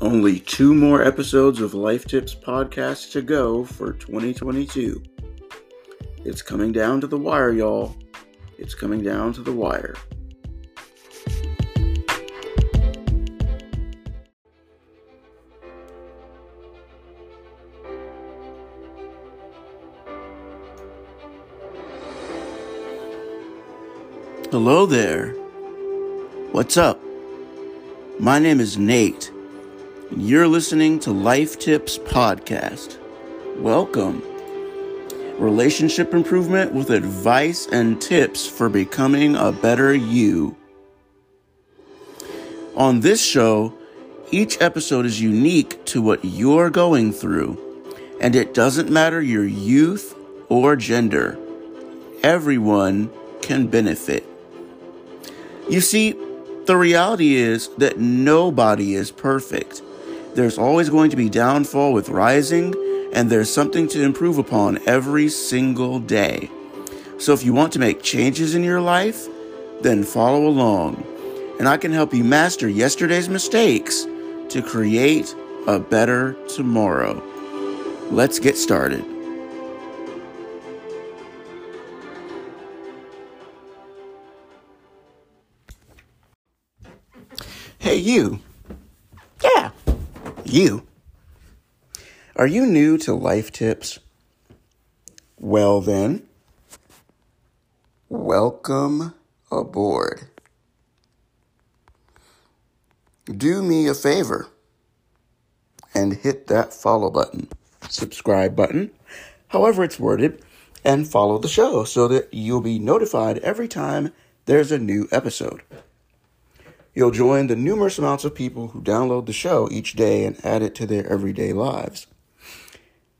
Only two more episodes of Life Tips podcast to go for 2022. It's coming down to the wire, y'all. It's coming down to the wire. Hello there. What's up? My name is Nate, and you're listening to Life Tips Podcast. Welcome. Relationship improvement with advice and tips for becoming a better you. On this show, each episode is unique to what you're going through, and it doesn't matter your youth or gender. Everyone can benefit. You see, the reality is that nobody is perfect. There's always going to be downfall with rising, and there's something to improve upon every single day. So if you want to make changes in your life, then follow along, and I can help you master yesterday's mistakes to create a better tomorrow. Let's get started. Hey, you. Yeah, you. Are you new to life tips? Well, then, welcome aboard. Do me a favor and hit that follow button, subscribe button, however it's worded, and follow the show so that you'll be notified every time there's a new episode. You'll join the numerous amounts of people who download the show each day and add it to their everyday lives.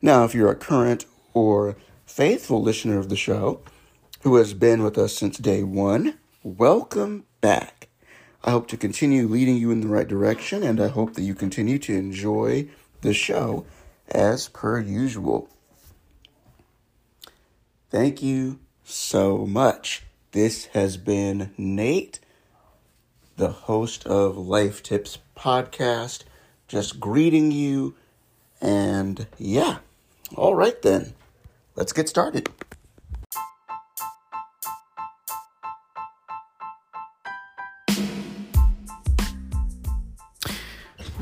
Now, if you're a current or faithful listener of the show who has been with us since day one, welcome back. I hope to continue leading you in the right direction, and I hope that you continue to enjoy the show as per usual. Thank you so much. This has been Nate the host of Life Tips Podcast. Just greeting you. And yeah, all right then. Let's get started.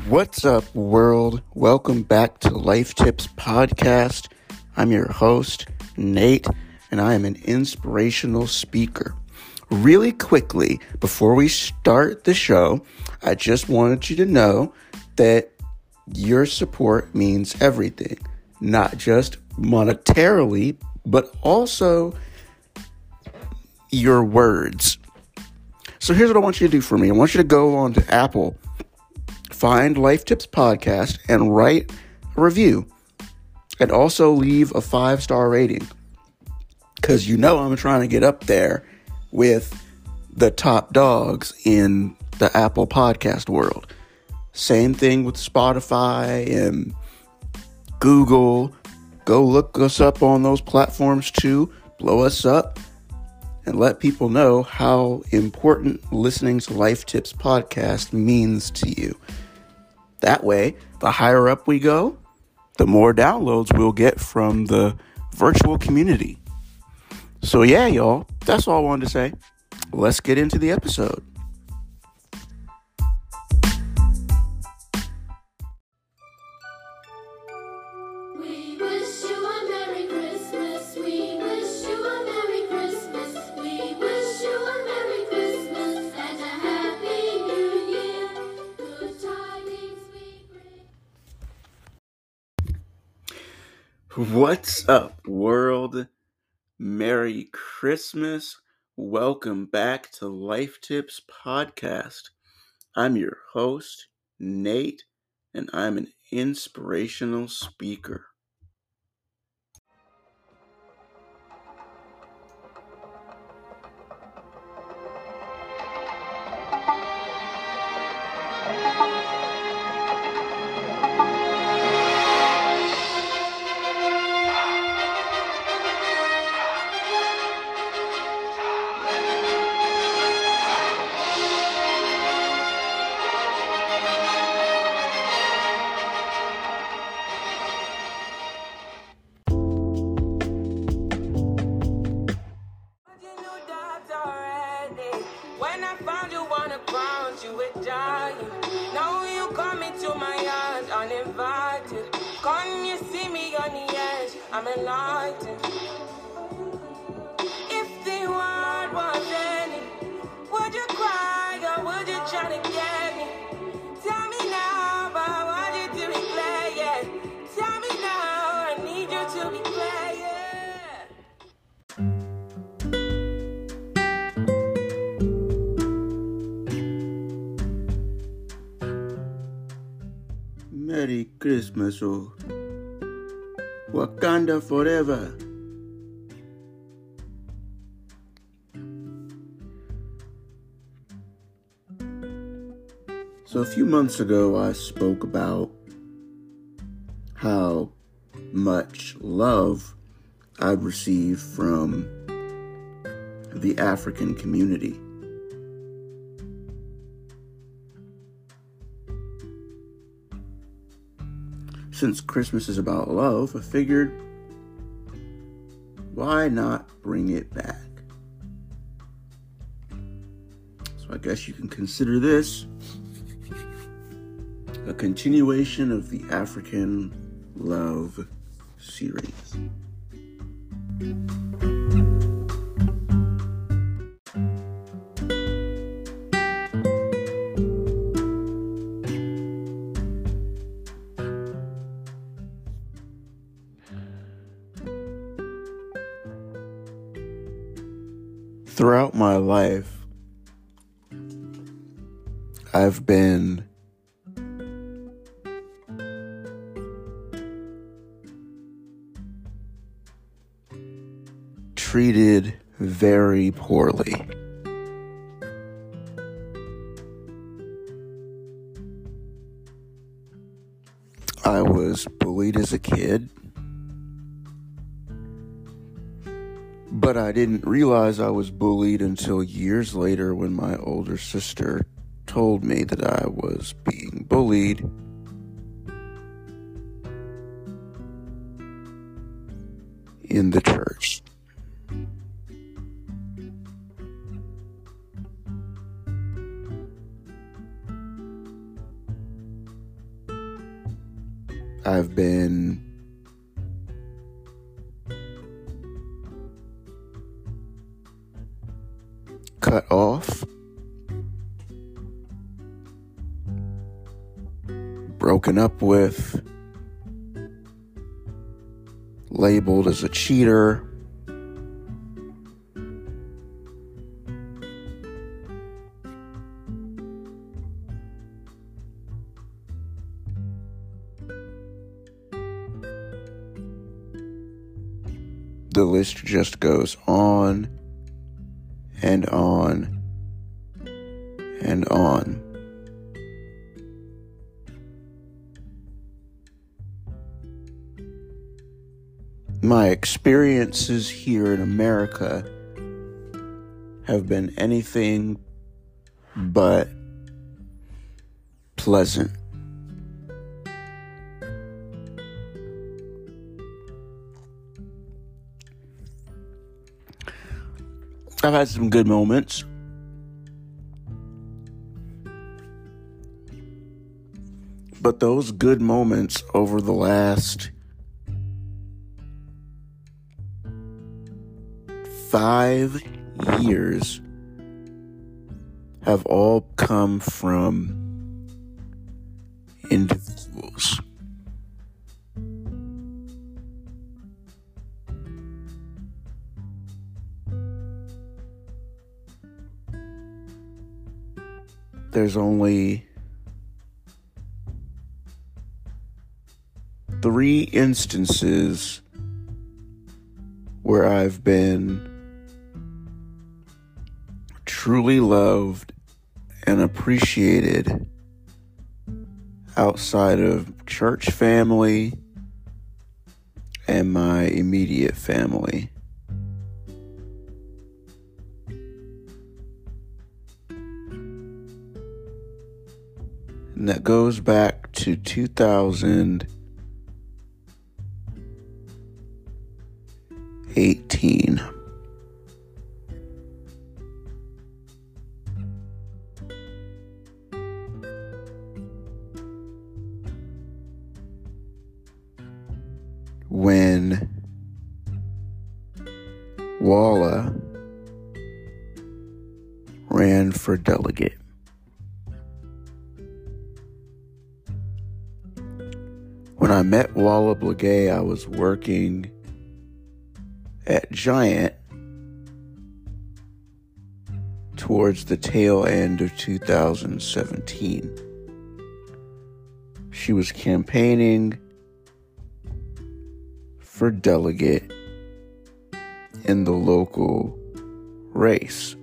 What's up, world? Welcome back to Life Tips Podcast. I'm your host, Nate, and I am an inspirational speaker. Really quickly, before we start the show, I just wanted you to know that your support means everything, not just monetarily, but also your words. So here's what I want you to do for me I want you to go on to Apple, find Life Tips Podcast, and write a review. And also leave a five star rating. Because you know I'm trying to get up there with the top dogs in the Apple podcast world. Same thing with Spotify and Google. Go look us up on those platforms too. Blow us up and let people know how important listening to Life Tips podcast means to you. That way, the higher up we go, the more downloads we'll get from the virtual community. So, yeah, y'all, that's all I wanted to say. Let's get into the episode. We wish you a Merry Christmas. We wish you a Merry Christmas. We wish you a Merry Christmas and a Happy New Year. Good tidings we bring. What's up, world? Merry Christmas. Welcome back to Life Tips Podcast. I'm your host, Nate, and I'm an inspirational speaker. I'm enlightened. If the world was ending, would you cry or would you try to get me? Tell me now, to yeah. Tell me now, I need you to be yeah. Merry Christmas, oh. Wakanda forever. So, a few months ago, I spoke about how much love I've received from the African community. Since Christmas is about love, I figured why not bring it back? So I guess you can consider this a continuation of the African love series. Throughout my life, I've been treated very poorly. I was bullied as a kid. But I didn't realize I was bullied until years later when my older sister told me that I was being bullied. In the church. Labeled as a cheater. The list just goes on and on and on. My experiences here in America have been anything but pleasant. I've had some good moments. But those good moments over the last five years have all come from individuals. there's only three instances where I've been truly loved and appreciated outside of church family and my immediate family. And that goes back to 2018. When Wala ran for delegate. When I met Wala Blegay, I was working at Giant towards the tail end of 2017. She was campaigning for delegate in the local race.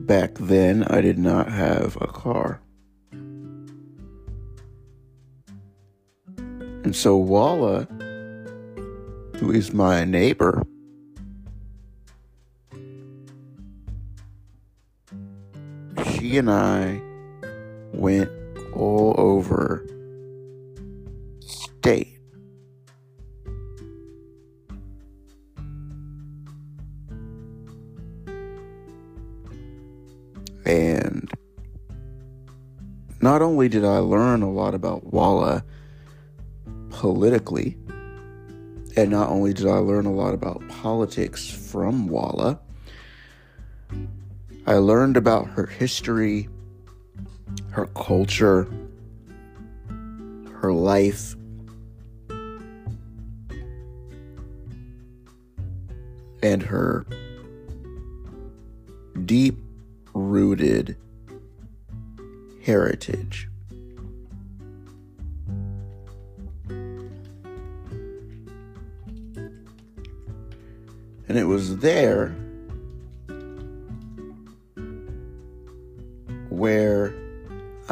Back then, I did not have a car. And so Wala, who is my neighbor, and I went all over state. And not only did I learn a lot about Wala politically, and not only did I learn a lot about politics from Wala, I learned about her history, her culture, her life, and her deep rooted heritage. And it was there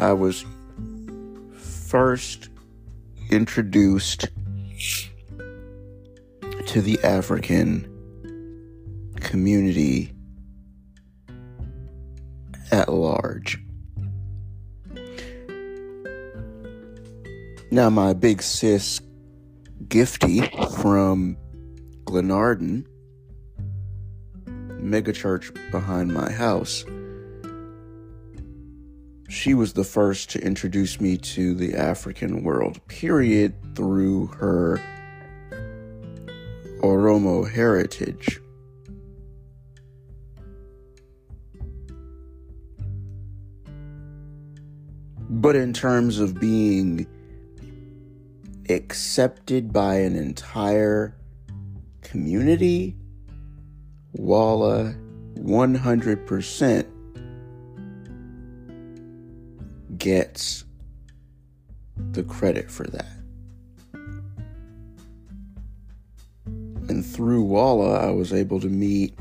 I was first introduced to the African community at large. Now, my big sis, Gifty from Glenarden, megachurch behind my house, she was the first to introduce me to the African world, period, through her Oromo heritage. But in terms of being accepted by an entire community, Wala 100% gets the credit for that. And through Wala, I was able to meet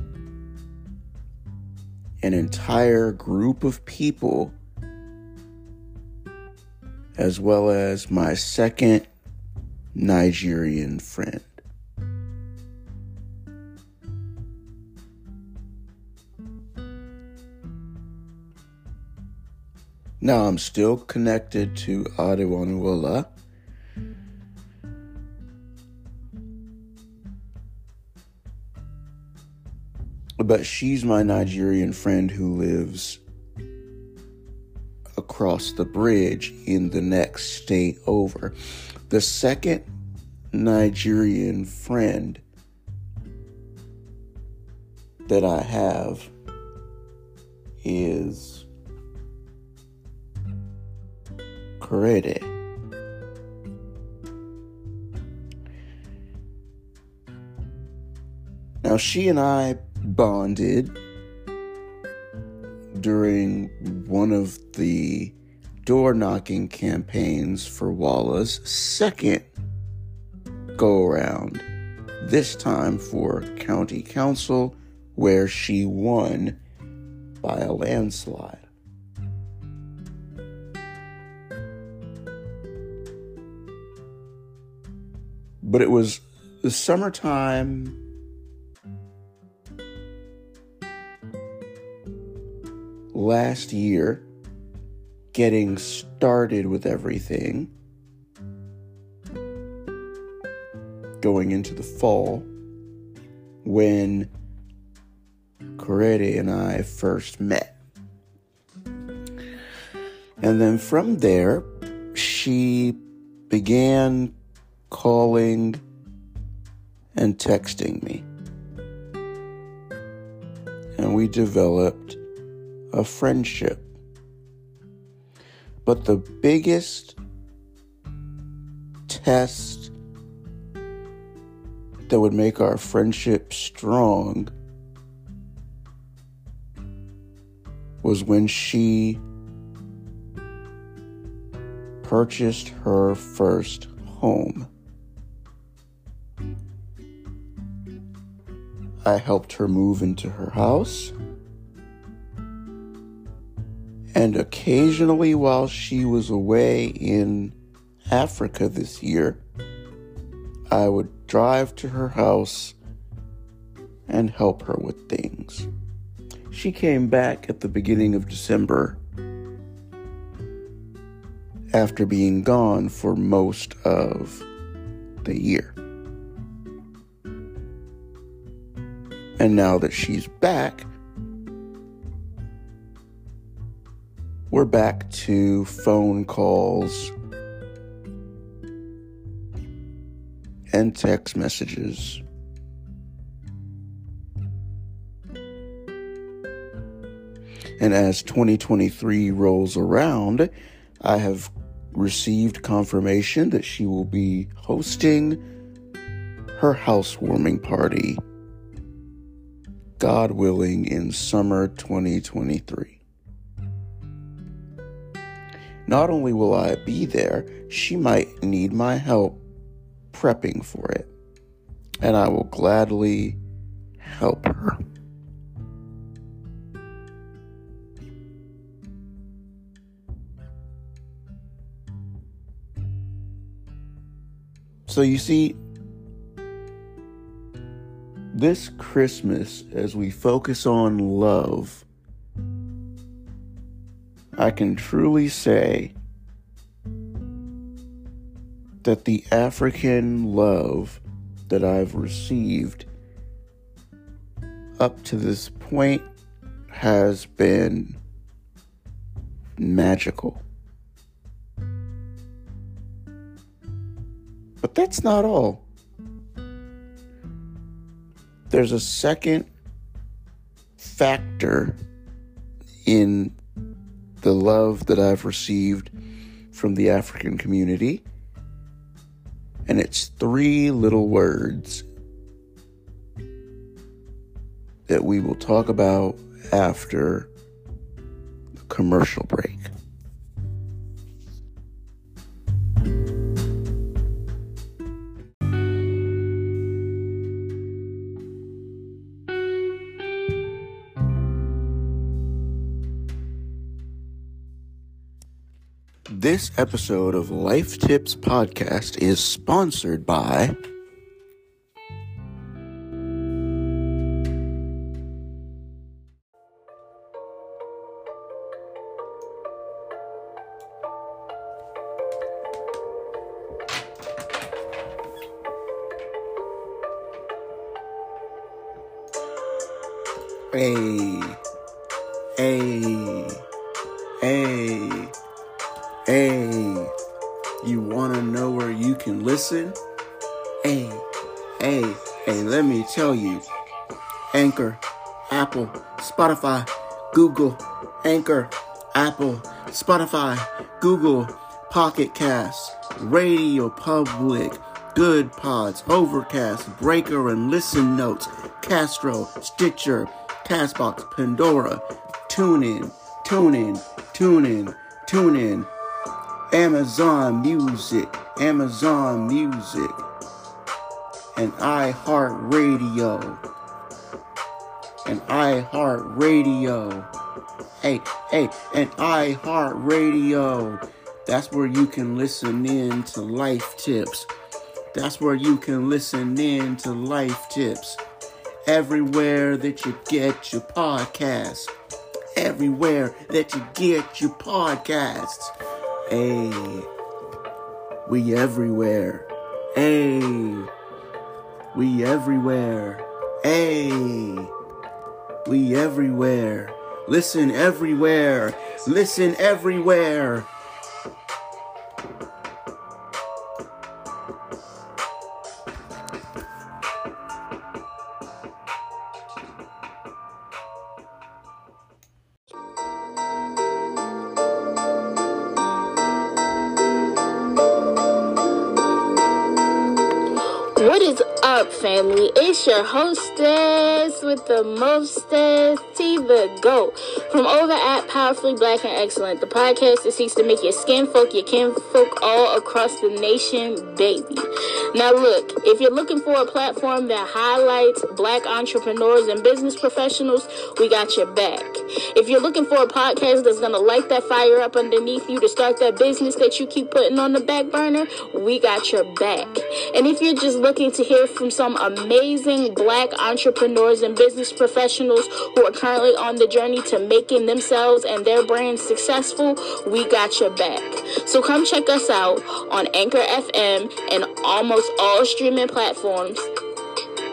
an entire group of people, as well as my second Nigerian friend. Now I'm still connected to Adewanuola. But she's my Nigerian friend who lives across the bridge in the next state over. The second Nigerian friend that I have is Korede. Now, she and I bonded during one of the door knocking campaigns for Wala's second go around, this time for county council, where she won by a landslide. But it was the summertime last year, getting started with everything, going into the fall, when Korede and I first met. And then from there, she began calling and texting me. And we developed a friendship. But the biggest test that would make our friendship strong was when she purchased her first home. I helped her move into her house. And occasionally, while she was away in Africa this year, I would drive to her house and help her with things. She came back at the beginning of December after being gone for most of the year. And now that she's back, we're back to phone calls and text messages. And as 2023 rolls around, I have received confirmation that she will be hosting her housewarming party, God willing, in summer 2023. Not only will I be there, she might need my help prepping for it, and I will gladly help her. So you see, this Christmas, as we focus on love, I can truly say that the African love that I've received up to this point has been magical. But that's not all. There's a second factor in the love that I've received from the African community, and it's three little words that we will talk about after the commercial break. This episode of Life Tips Podcast is sponsored by Hey, Spotify, Google, Anchor, Apple, Spotify, Google, Pocket Cast, Radio Public, Good Pods, Overcast, Breaker, and Listen Notes, Castro, Stitcher, Castbox, Pandora, TuneIn, TuneIn, TuneIn, TuneIn, Amazon Music, Amazon Music, and iHeartRadio, and iHeartRadio. Hey, hey, and iHeartRadio. That's where you can listen in to life tips. That's where you can listen in to life tips. Everywhere that you get your podcasts. Everywhere that you get your podcasts. Hey, we everywhere. Hey, we everywhere. Hey, we everywhere. Listen everywhere. Listen everywhere. What is up, family? It's your host with the mostest, T the GOAT. From over at Powerfully Black and Excellent, the podcast that seeks to make your skin folk, your kin folk all across the nation, baby. Now, look, if you're looking for a platform that highlights black entrepreneurs and business professionals, we got your back. If you're looking for a podcast that's going to light that fire up underneath you to start that business that you keep putting on the back burner, we got your back. And if you're just looking to hear from some amazing black entrepreneurs and business professionals who are currently on the journey to making themselves and their brands successful, we got your back. So come check us out on Anchor FM and almost all streaming platforms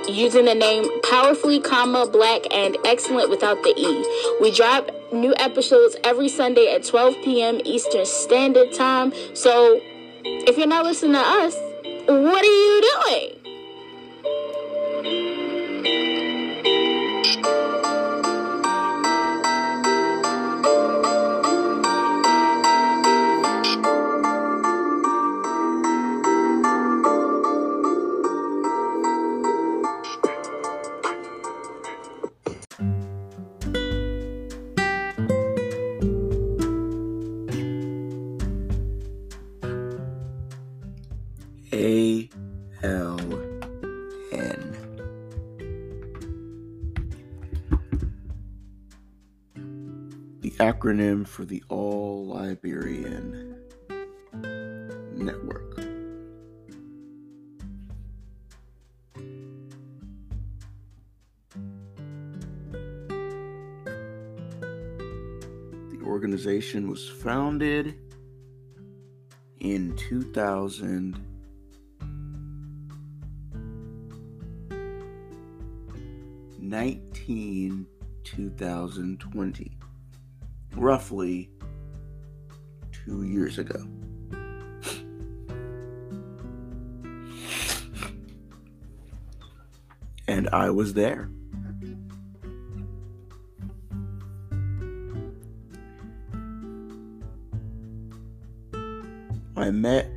using the name powerfully comma black and excellent without the e. We drop new episodes every sunday at 12 p.m eastern standard time. So if you're not listening to us what are you doing acronym for the All Liberian Network. The organization was founded in 2000. 19 2020 roughly two years ago. And i was there. I met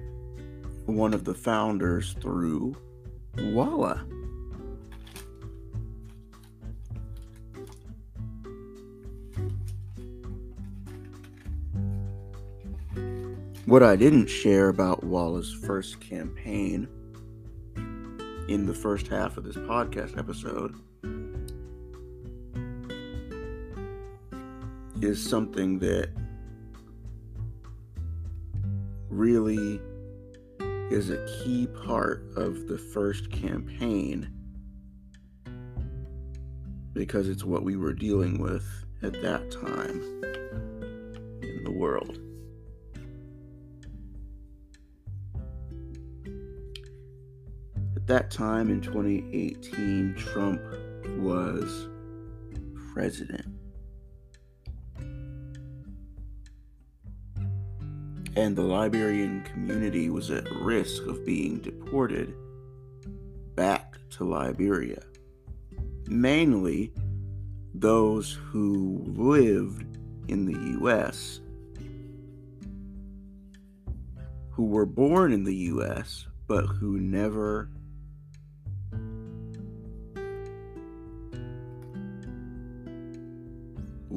one of the founders through wala What I didn't share about Wala's first campaign in the first half of this podcast episode is something that really is a key part of the first campaign because it's what we were dealing with at that time in the world. That time in 2018, Trump was president. And the Liberian community was at risk of being deported back to Liberia. Mainly those who lived in the US, who were born in the US, but who never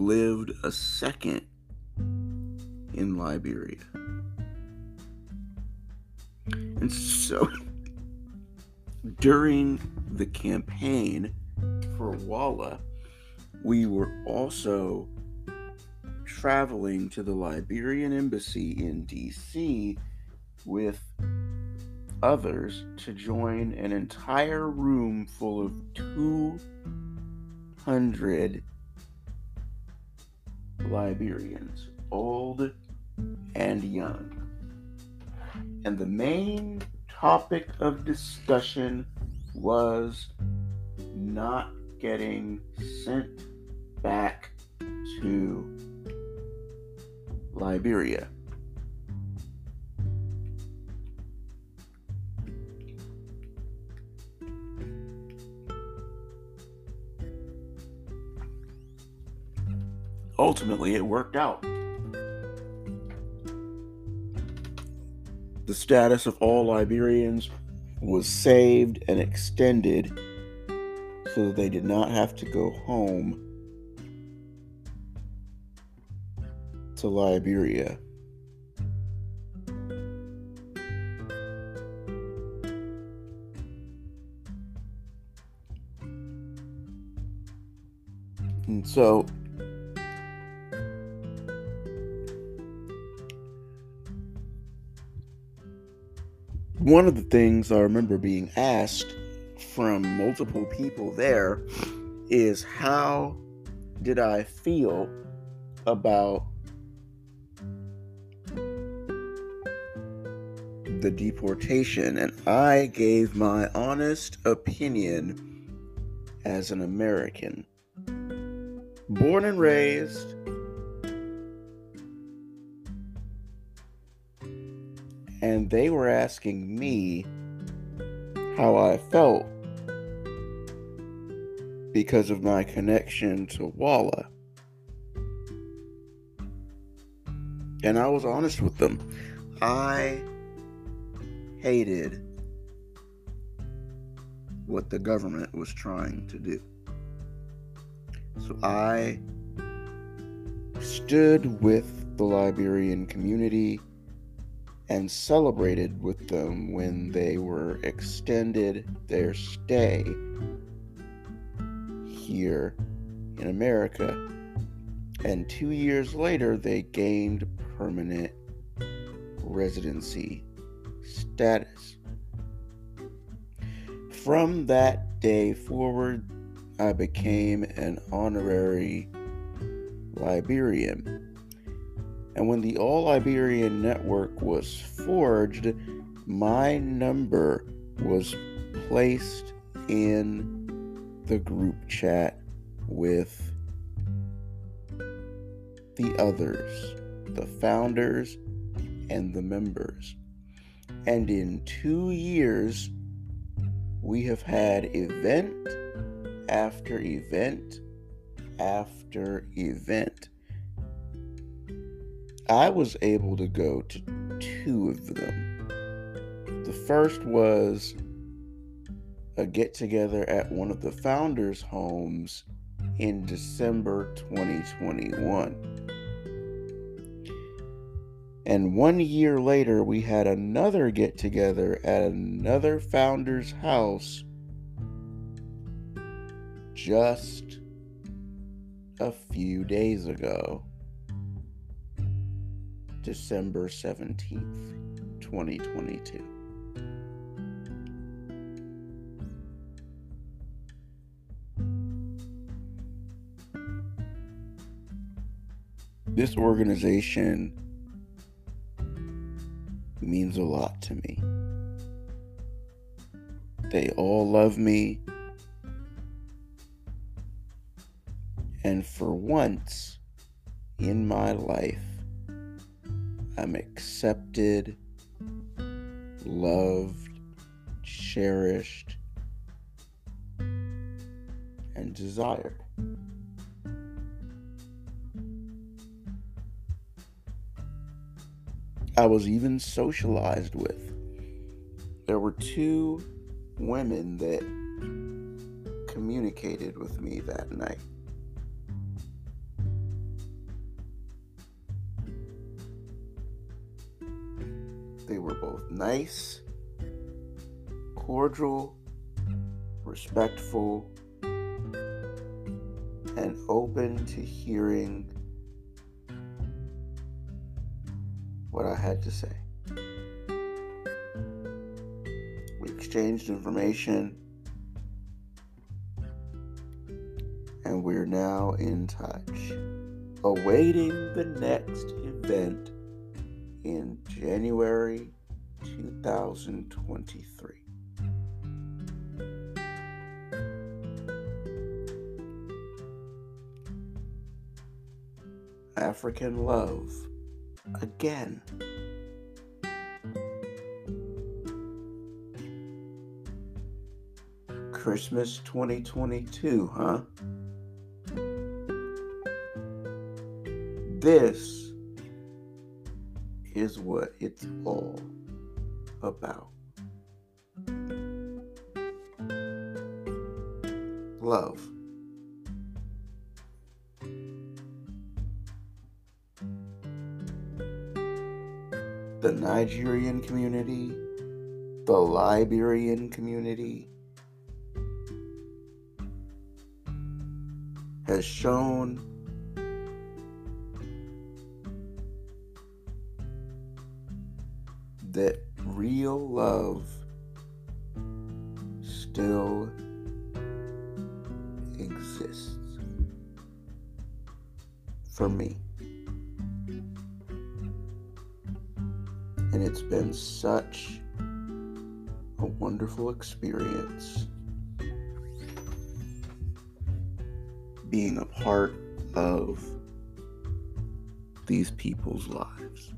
lived a second in Liberia. And so during the campaign for Wala, we were also traveling to the Liberian embassy in DC with others to join an entire room full of 200 Liberians, old and young. And the main topic of discussion was not getting sent back to Liberia. Ultimately, it worked out. The status of all Liberians was saved and extended so that they did not have to go home to Liberia. And so one of the things I remember being asked from multiple people there is how did I feel about the deportation? And I gave my honest opinion as an American. Born and raised and they were asking me how I felt because of my connection to Wala. And I was honest with them. I hated what the government was trying to do. So I stood with the Liberian community and celebrated with them when they were extended their stay here in America. And two years later, they gained permanent residency status. From that day forward, I became an honorary Liberian. And when the All Liberian Network was forged, my number was placed in the group chat with the others, the founders, and the members. And in two years, we have had event after event after event. I was able to go to two of them. The first was a get together at one of the founders' homes in December 2021. And one year later, we had another get together at another founder's house just a few days ago. December 17th, 2022. This organization means a lot to me. They all love me. And for once in my life, I'm accepted, loved, cherished, and desired. I was even socialized with. There were two women that communicated with me that night. They were both nice, cordial, respectful, and open to hearing what I had to say. We exchanged information, and we're now in touch, awaiting the next event in January 2023. African love again. Christmas 2022, huh? This is what it's all about. Love. The Nigerian community, the Liberian community, has shown for me. And it's been such a wonderful experience being a part of these people's lives.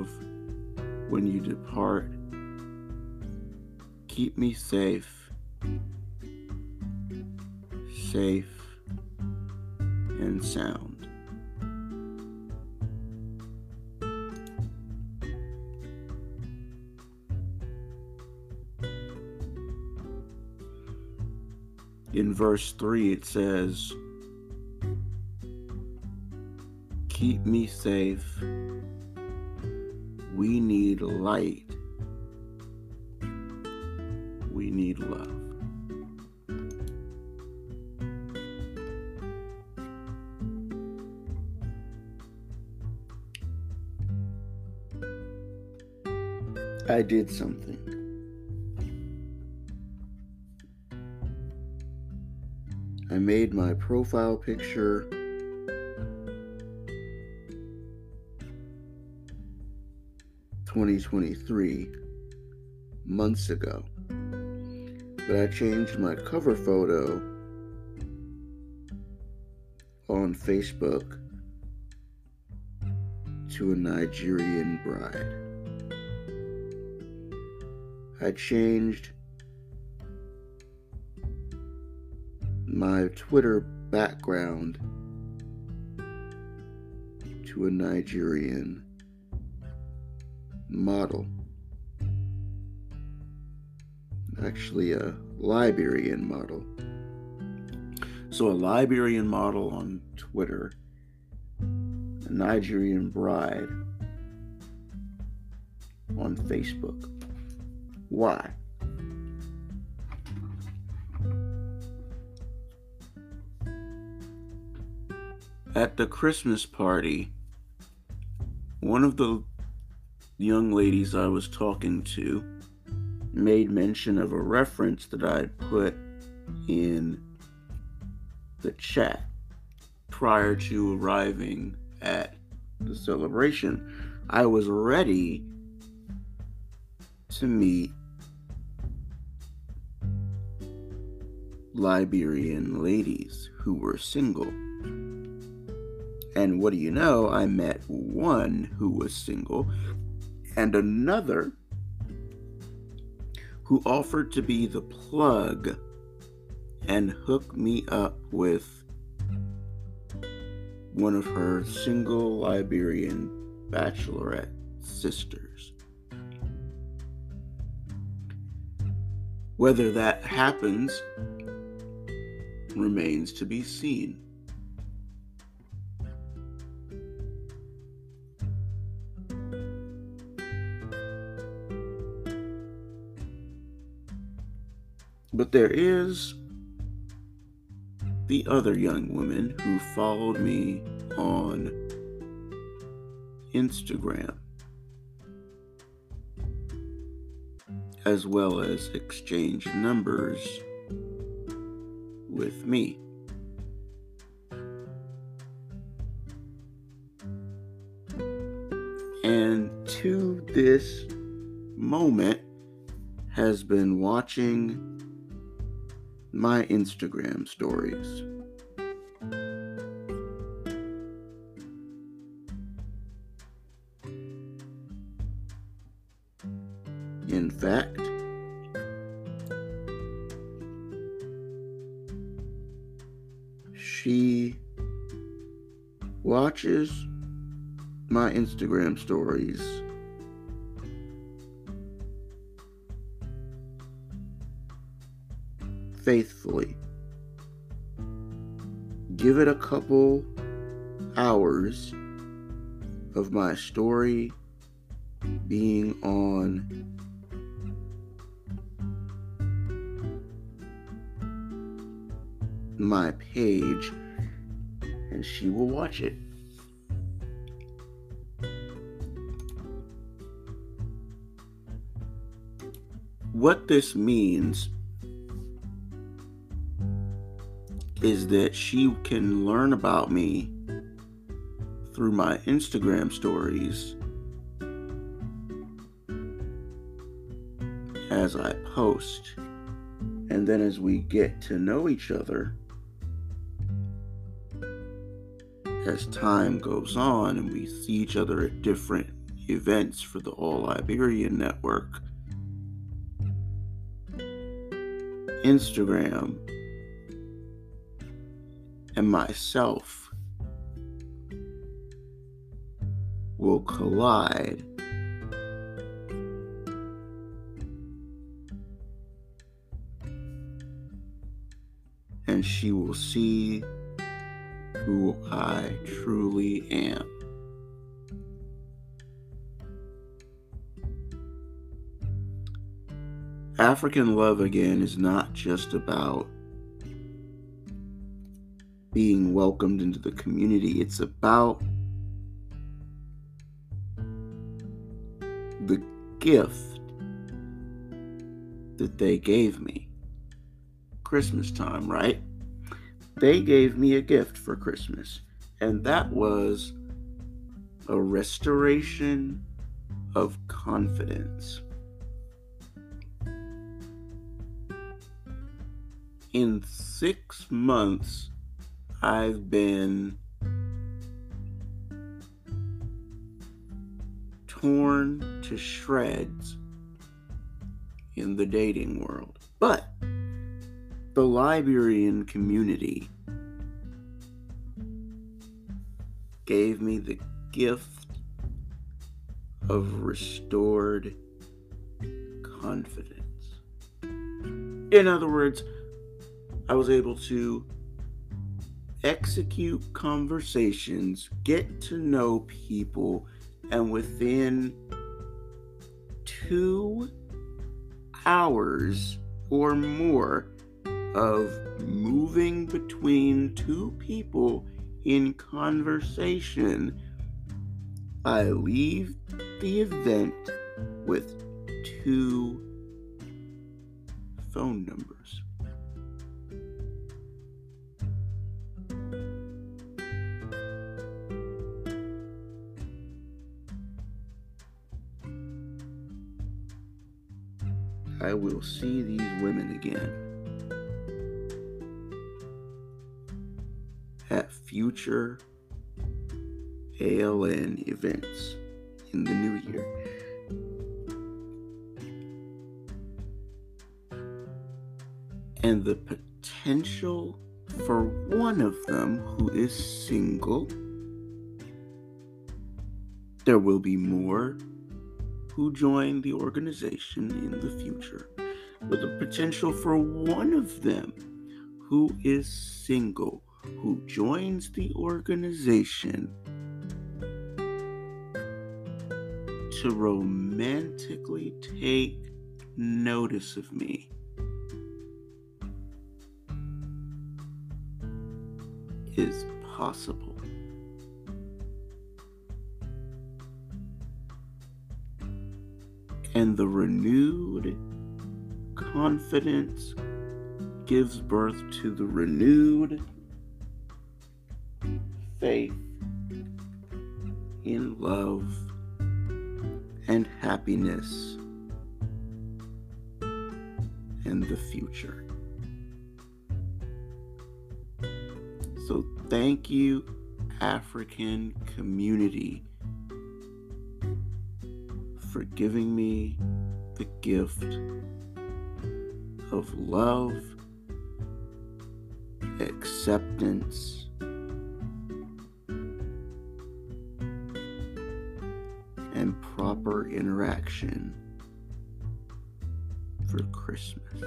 Love when you depart. Keep me safe, safe and sound. in verse 3 it says keep me safe we need light. We need love. I did something. I made my profile picture twenty twenty three months ago. But I changed my cover photo on Facebook to a Nigerian bride. I changed my Twitter background to a Nigerian model. Actually, a Liberian model. So, a Liberian model on Twitter, a Nigerian bride on Facebook. Why? at the Christmas party, one of the young ladies I was talking to made mention of a reference that I put in the chat prior to arriving at the celebration. I was ready to meet Liberian ladies who were single. And what do you know? I met one who was single and another who offered to be the plug and hook me up with one of her single Liberian bachelorette sisters. Whether that happens remains to be seen. But there is the other young woman who followed me on Instagram, as well as exchange numbers with me. And to this moment has been watching my Instagram stories. In fact, she watches my Instagram stories couple hours of my story being on my page and she will watch it. What this means is that she can learn about me through my Instagram stories as I post. And then as we get to know each other, as time goes on and we see each other at different events for the All Liberian Network, Instagram, and myself will collide. And she will see who I truly am. African love again is not just about being welcomed into the community. It's about the gift that they gave me. Christmas time, right? They gave me a gift for Christmas, and that was a restoration of confidence. In six months, I've been torn to shreds in the dating world. But the Liberian community gave me the gift of restored confidence. In other words, I was able to execute conversations, get to know people, and within two hours or more of moving between two people in conversation, I leave the event with two phone numbers. I will see these women again at future ALN events in the new year. And the potential for one of them who is single, there will be more who join the organization in the future, with the potential for one of them who is single, who joins the organization to romantically take notice of me. Is possible. And the renewed confidence gives birth to the renewed faith in love and happiness in the future. So, thank you, African community, for giving me the gift of love, acceptance, and proper interaction for Christmas.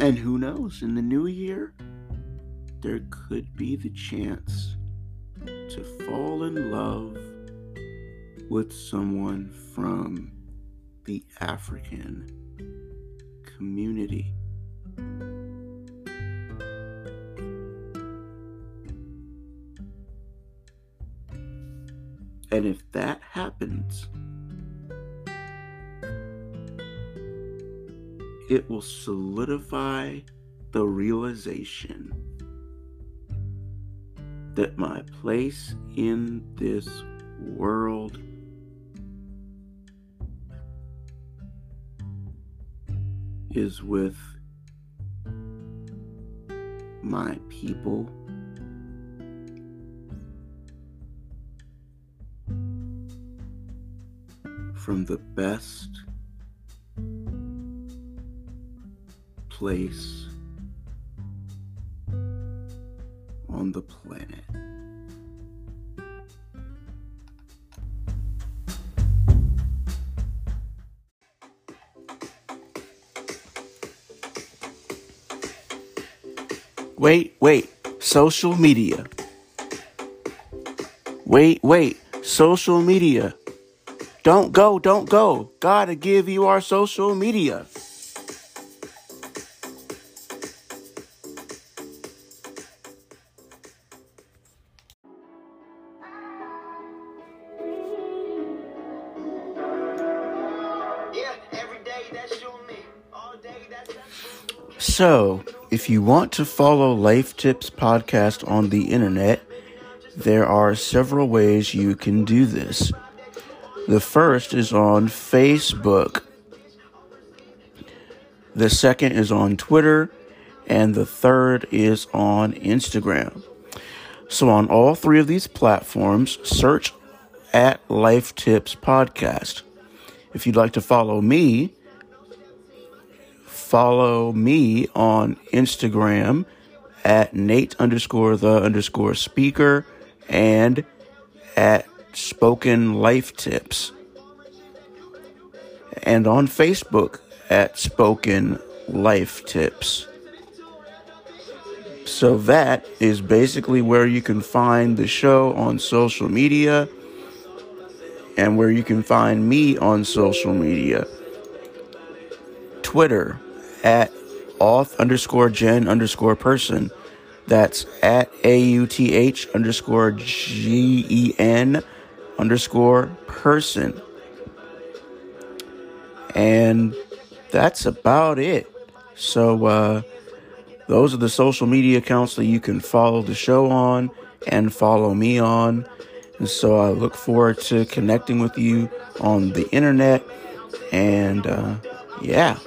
And who knows, in the new year, there could be the chance to fall in love with someone from the African community. And if that happens, it will solidify the realization that my place in this world is with my people. From the best place on the planet. Wait, wait, social media. Wait, wait, social media. Don't go, don't go. Gotta give you our social media. So, if you want to follow Life Tips Podcast on the internet, there are several ways you can do this. The first is on Facebook, the second is on Twitter, and the third is on Instagram. So, on all three of these platforms, search at Life Tips Podcast. If you'd like to follow me, follow me on Instagram at Nate underscore the underscore speaker and at Spoken Life Tips. And on Facebook at Spoken Life Tips. So that is basically where you can find the show on social media and where you can find me on social media. Twitter at auth underscore gen underscore person. That's at A U T H underscore G E N underscore person. And that's about it. So, uh, those are the social media accounts that you can follow the show on and follow me on. And so I look forward to connecting with you on the internet. And uh, yeah.